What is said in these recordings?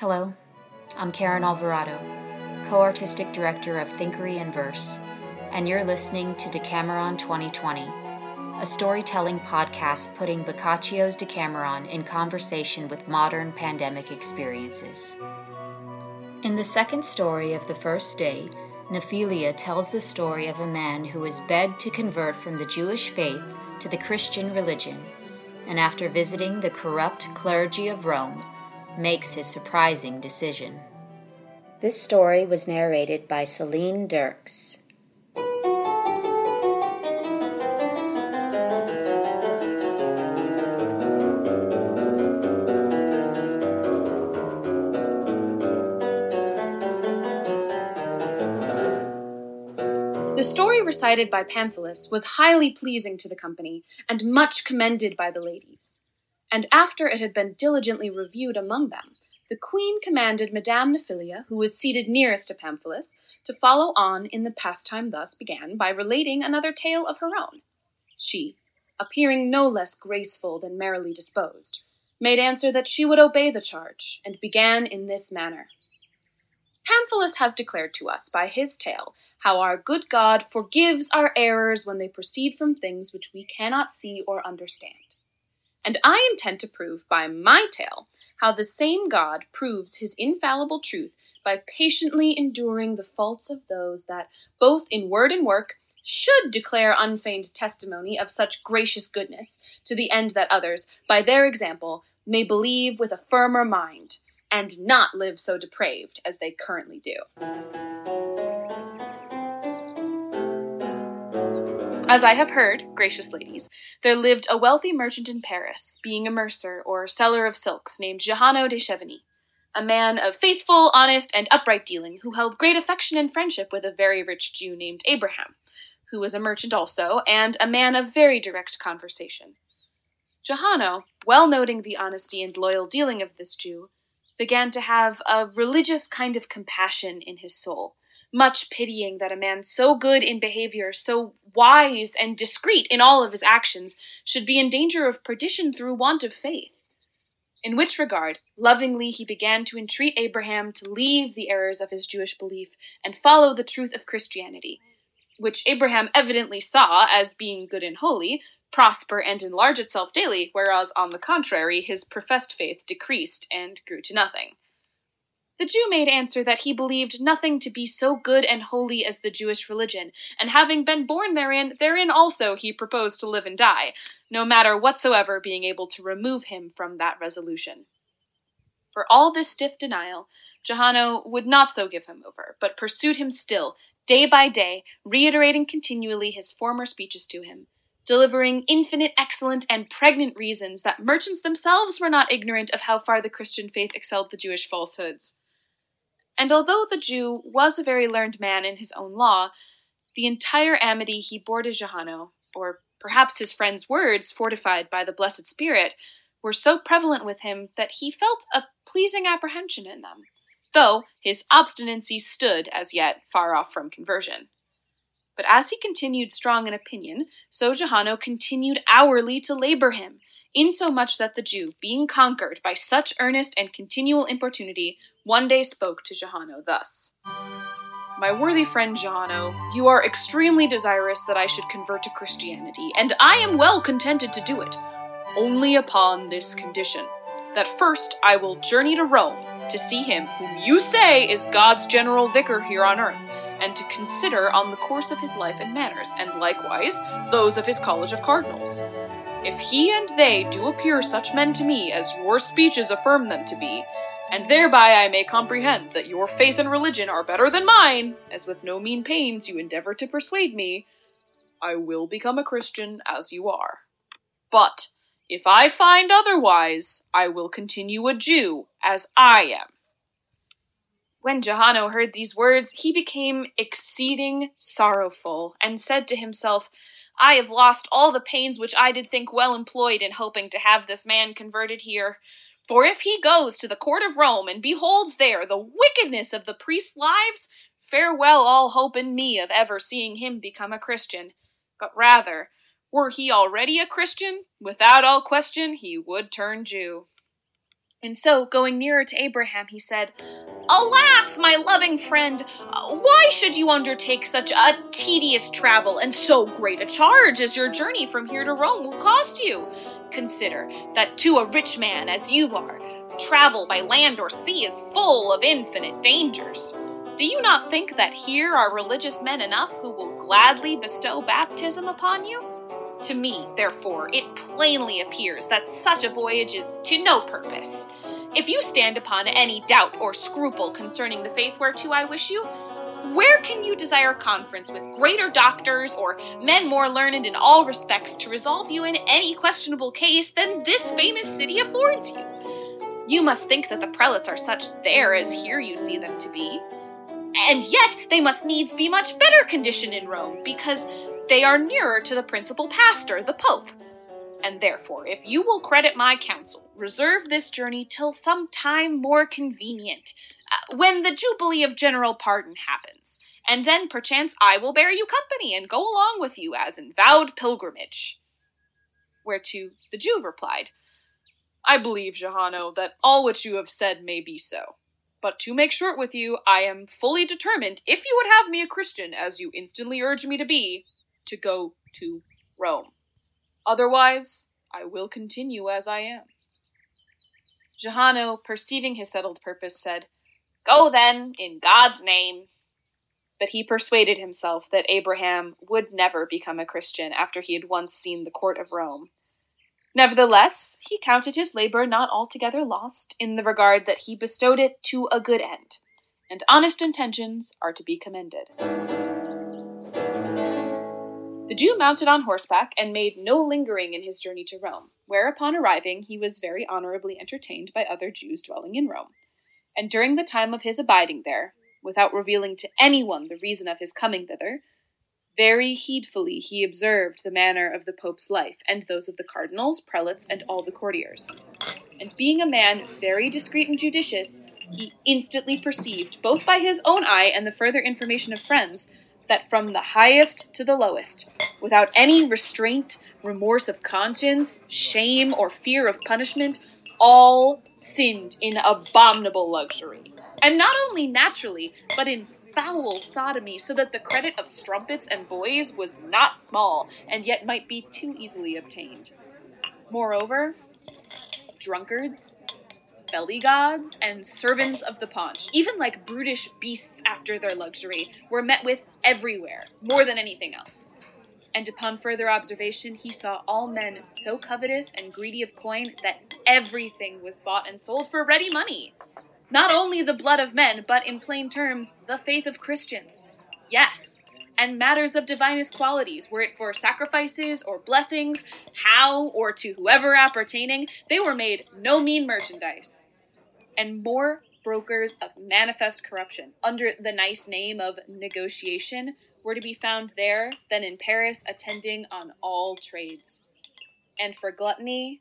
Hello, I'm Karen Alvarado, co artistic director of Thinkery and Verse, and you're listening to Decameron 2020, a storytelling podcast putting Boccaccio's Decameron in conversation with modern pandemic experiences. In the second story of the first day, Nephilia tells the story of a man who is begged to convert from the Jewish faith to the Christian religion, and after visiting the corrupt clergy of Rome, makes his surprising decision. This story was narrated by Celine Dirkes. The story recited by Pamphilus was highly pleasing to the company, and much commended by the ladies and after it had been diligently reviewed among them, the queen commanded Madame Nephilia, who was seated nearest to Pamphilus, to follow on in the pastime thus began by relating another tale of her own. She, appearing no less graceful than merrily disposed, made answer that she would obey the charge, and began in this manner. Pamphilus has declared to us by his tale how our good God forgives our errors when they proceed from things which we cannot see or understand and I intend to prove by my tale how the same God proves his infallible truth by patiently enduring the faults of those that, both in word and work, should declare unfeigned testimony of such gracious goodness, to the end that others, by their example, may believe with a firmer mind, and not live so depraved as they currently do. As I have heard, gracious ladies, there lived a wealthy merchant in Paris, being a mercer or seller of silks, named Jehanno de Chevigny, a man of faithful, honest, and upright dealing, who held great affection and friendship with a very rich Jew named Abraham, who was a merchant also, and a man of very direct conversation. Jehanno, well noting the honesty and loyal dealing of this Jew, began to have a religious kind of compassion in his soul, much pitying that a man so good in behavior, so wise and discreet in all of his actions, should be in danger of perdition through want of faith. In which regard, lovingly he began to entreat Abraham to leave the errors of his Jewish belief and follow the truth of Christianity, which Abraham evidently saw as being good and holy, prosper and enlarge itself daily, whereas on the contrary his professed faith decreased and grew to nothing. The Jew made answer that he believed nothing to be so good and holy as the Jewish religion, and having been born therein, therein also he proposed to live and die, no matter whatsoever being able to remove him from that resolution. For all this stiff denial, Jehanno would not so give him over, but pursued him still, day by day, reiterating continually his former speeches to him, delivering infinite, excellent, and pregnant reasons that merchants themselves were not ignorant of how far the Christian faith excelled the Jewish falsehoods. And although the Jew was a very learned man in his own law, the entire amity he bore to Jehanno, or perhaps his friend's words fortified by the Blessed Spirit, were so prevalent with him that he felt a pleasing apprehension in them, though his obstinacy stood, as yet, far off from conversion. But as he continued strong in opinion, so Jehanno continued hourly to labor him, insomuch that the Jew, being conquered by such earnest and continual importunity, one day spoke to Jehanno thus My worthy friend Jehanno, you are extremely desirous that I should convert to Christianity, and I am well contented to do it, only upon this condition that first I will journey to Rome to see him whom you say is God's general vicar here on earth, and to consider on the course of his life and manners, and likewise those of his college of cardinals. If he and they do appear such men to me as your speeches affirm them to be, and thereby I may comprehend that your faith and religion are better than mine, as with no mean pains you endeavor to persuade me, I will become a Christian as you are. But if I find otherwise, I will continue a Jew as I am. When Jehanno heard these words, he became exceeding sorrowful, and said to himself, I have lost all the pains which I did think well employed in hoping to have this man converted here. For if he goes to the court of Rome and beholds there the wickedness of the priests' lives, farewell all hope in me of ever seeing him become a Christian. But rather, were he already a Christian, without all question he would turn Jew. And so, going nearer to Abraham, he said, Alas, my loving friend, why should you undertake such a tedious travel and so great a charge as your journey from here to Rome will cost you? Consider that to a rich man as you are, travel by land or sea is full of infinite dangers. Do you not think that here are religious men enough who will gladly bestow baptism upon you? To me, therefore, it plainly appears that such a voyage is to no purpose. If you stand upon any doubt or scruple concerning the faith whereto I wish you, where can you desire conference with greater doctors or men more learned in all respects to resolve you in any questionable case than this famous city affords you? You must think that the prelates are such there as here you see them to be. And yet they must needs be much better condition in Rome, because they are nearer to the principal pastor, the Pope. And therefore, if you will credit my counsel, reserve this journey till some time more convenient, uh, when the Jubilee of General Pardon happens, and then perchance I will bear you company and go along with you as in vowed pilgrimage. Whereto the Jew replied, I believe, Jehanno, that all which you have said may be so. But to make short with you, I am fully determined, if you would have me a Christian, as you instantly urge me to be, to go to Rome. Otherwise, I will continue as I am. Jehanno, perceiving his settled purpose, said, Go then, in God's name. But he persuaded himself that Abraham would never become a Christian after he had once seen the court of Rome. Nevertheless, he counted his labor not altogether lost, in the regard that he bestowed it to a good end, and honest intentions are to be commended. The Jew mounted on horseback and made no lingering in his journey to Rome, where upon arriving he was very honorably entertained by other Jews dwelling in Rome. And during the time of his abiding there, without revealing to anyone the reason of his coming thither, very heedfully he observed the manner of the Pope's life, and those of the cardinals, prelates, and all the courtiers. And being a man very discreet and judicious, he instantly perceived, both by his own eye and the further information of friends, that from the highest to the lowest, without any restraint, remorse of conscience, shame, or fear of punishment, all sinned in abominable luxury. And not only naturally, but in foul sodomy, so that the credit of strumpets and boys was not small, and yet might be too easily obtained. Moreover, drunkards, belly gods, and servants of the paunch, even like brutish beasts after their luxury, were met with everywhere, more than anything else. And upon further observation, he saw all men so covetous and greedy of coin that everything was bought and sold for ready money. Not only the blood of men, but in plain terms, the faith of Christians. Yes, and matters of divinest qualities, were it for sacrifices or blessings, how or to whoever appertaining, they were made no mean merchandise. And more brokers of manifest corruption, under the nice name of negotiation, were to be found there than in Paris, attending on all trades. And for gluttony,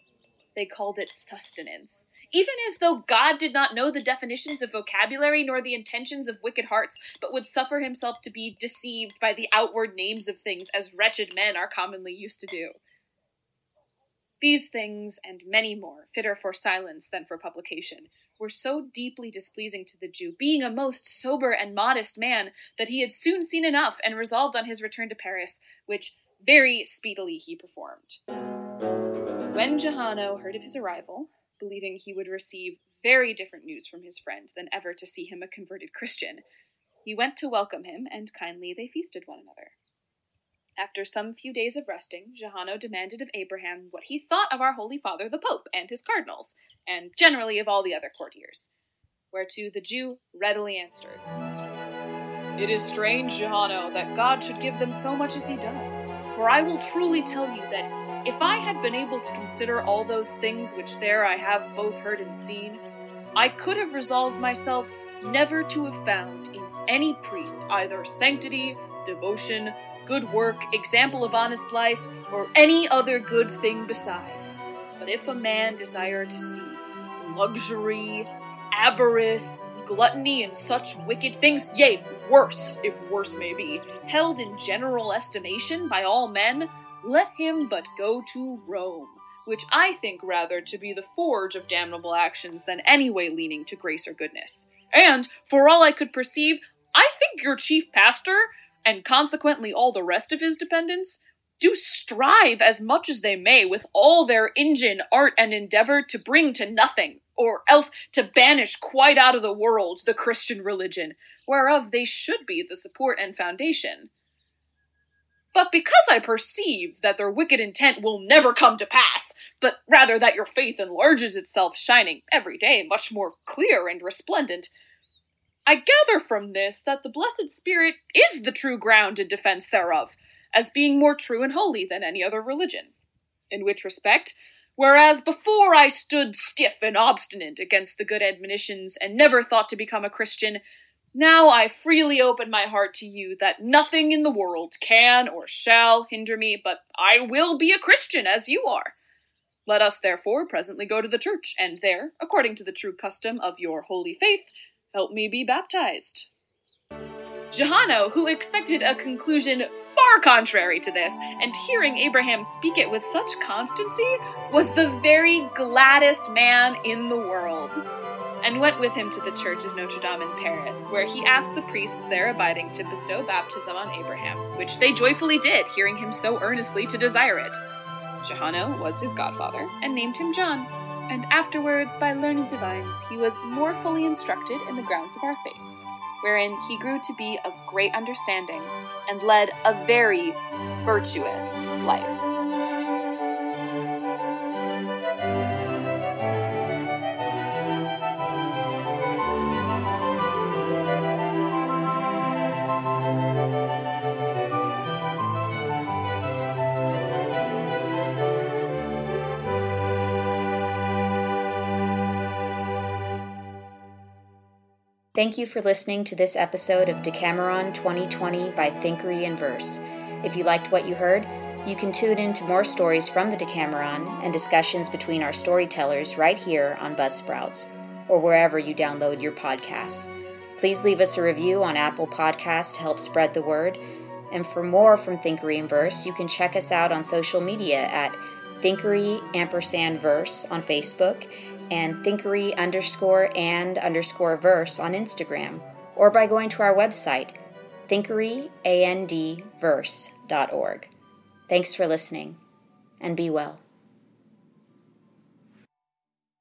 they called it sustenance, even as though God did not know the definitions of vocabulary nor the intentions of wicked hearts, but would suffer himself to be deceived by the outward names of things as wretched men are commonly used to do. These things, and many more, fitter for silence than for publication, were so deeply displeasing to the Jew, being a most sober and modest man, that he had soon seen enough and resolved on his return to Paris, which very speedily he performed. When Jehanno heard of his arrival, believing he would receive very different news from his friend than ever to see him a converted Christian, he went to welcome him, and kindly they feasted one another. After some few days of resting, Jehanno demanded of Abraham what he thought of our Holy Father the Pope and his cardinals, and generally of all the other courtiers. Whereto the Jew readily answered, It is strange, Jehanno, that God should give them so much as he does. For I will truly tell you that if I had been able to consider all those things which there I have both heard and seen, I could have resolved myself never to have found in any priest either sanctity, devotion, good work, example of honest life, or any other good thing beside. But if a man desire to see luxury, avarice, gluttony, and such wicked things, yea, worse, if worse may be, held in general estimation by all men, let him but go to Rome, which I think rather to be the forge of damnable actions than any way leaning to grace or goodness. And, for all I could perceive, I think your chief pastor, and consequently all the rest of his dependents, do strive as much as they may with all their engine, art, and endeavor to bring to nothing, or else to banish quite out of the world the Christian religion, whereof they should be the support and foundation. But because I perceive that their wicked intent will never come to pass, but rather that your faith enlarges itself, shining every day much more clear and resplendent, I gather from this that the Blessed Spirit is the true ground and defense thereof, as being more true and holy than any other religion. In which respect, whereas before I stood stiff and obstinate against the good admonitions and never thought to become a Christian, now I freely open my heart to you that nothing in the world can or shall hinder me, but I will be a Christian as you are. Let us therefore presently go to the church, and there, according to the true custom of your holy faith, help me be baptized. Jehanno, who expected a conclusion far contrary to this, and hearing Abraham speak it with such constancy, was the very gladdest man in the world and went with him to the church of Notre Dame in Paris, where he asked the priests there abiding to bestow baptism on Abraham, which they joyfully did, hearing him so earnestly to desire it. Jehanno was his godfather, and named him John, and afterwards, by learned divines, he was more fully instructed in the grounds of our faith, wherein he grew to be of great understanding, and led a very virtuous life. Thank you for listening to this episode of Decameron 2020 by Thinkery and Verse. If you liked what you heard, you can tune in to more stories from the Decameron and discussions between our storytellers right here on Buzzsprouts or wherever you download your podcasts. Please leave us a review on Apple Podcasts to help spread the word. And for more from Thinkery and Verse, you can check us out on social media at Thinkery ampersand verse on Facebook and thinkery underscore and underscore verse on Instagram, or by going to our website, thinkeryandverse.org. Thanks for listening, and be well.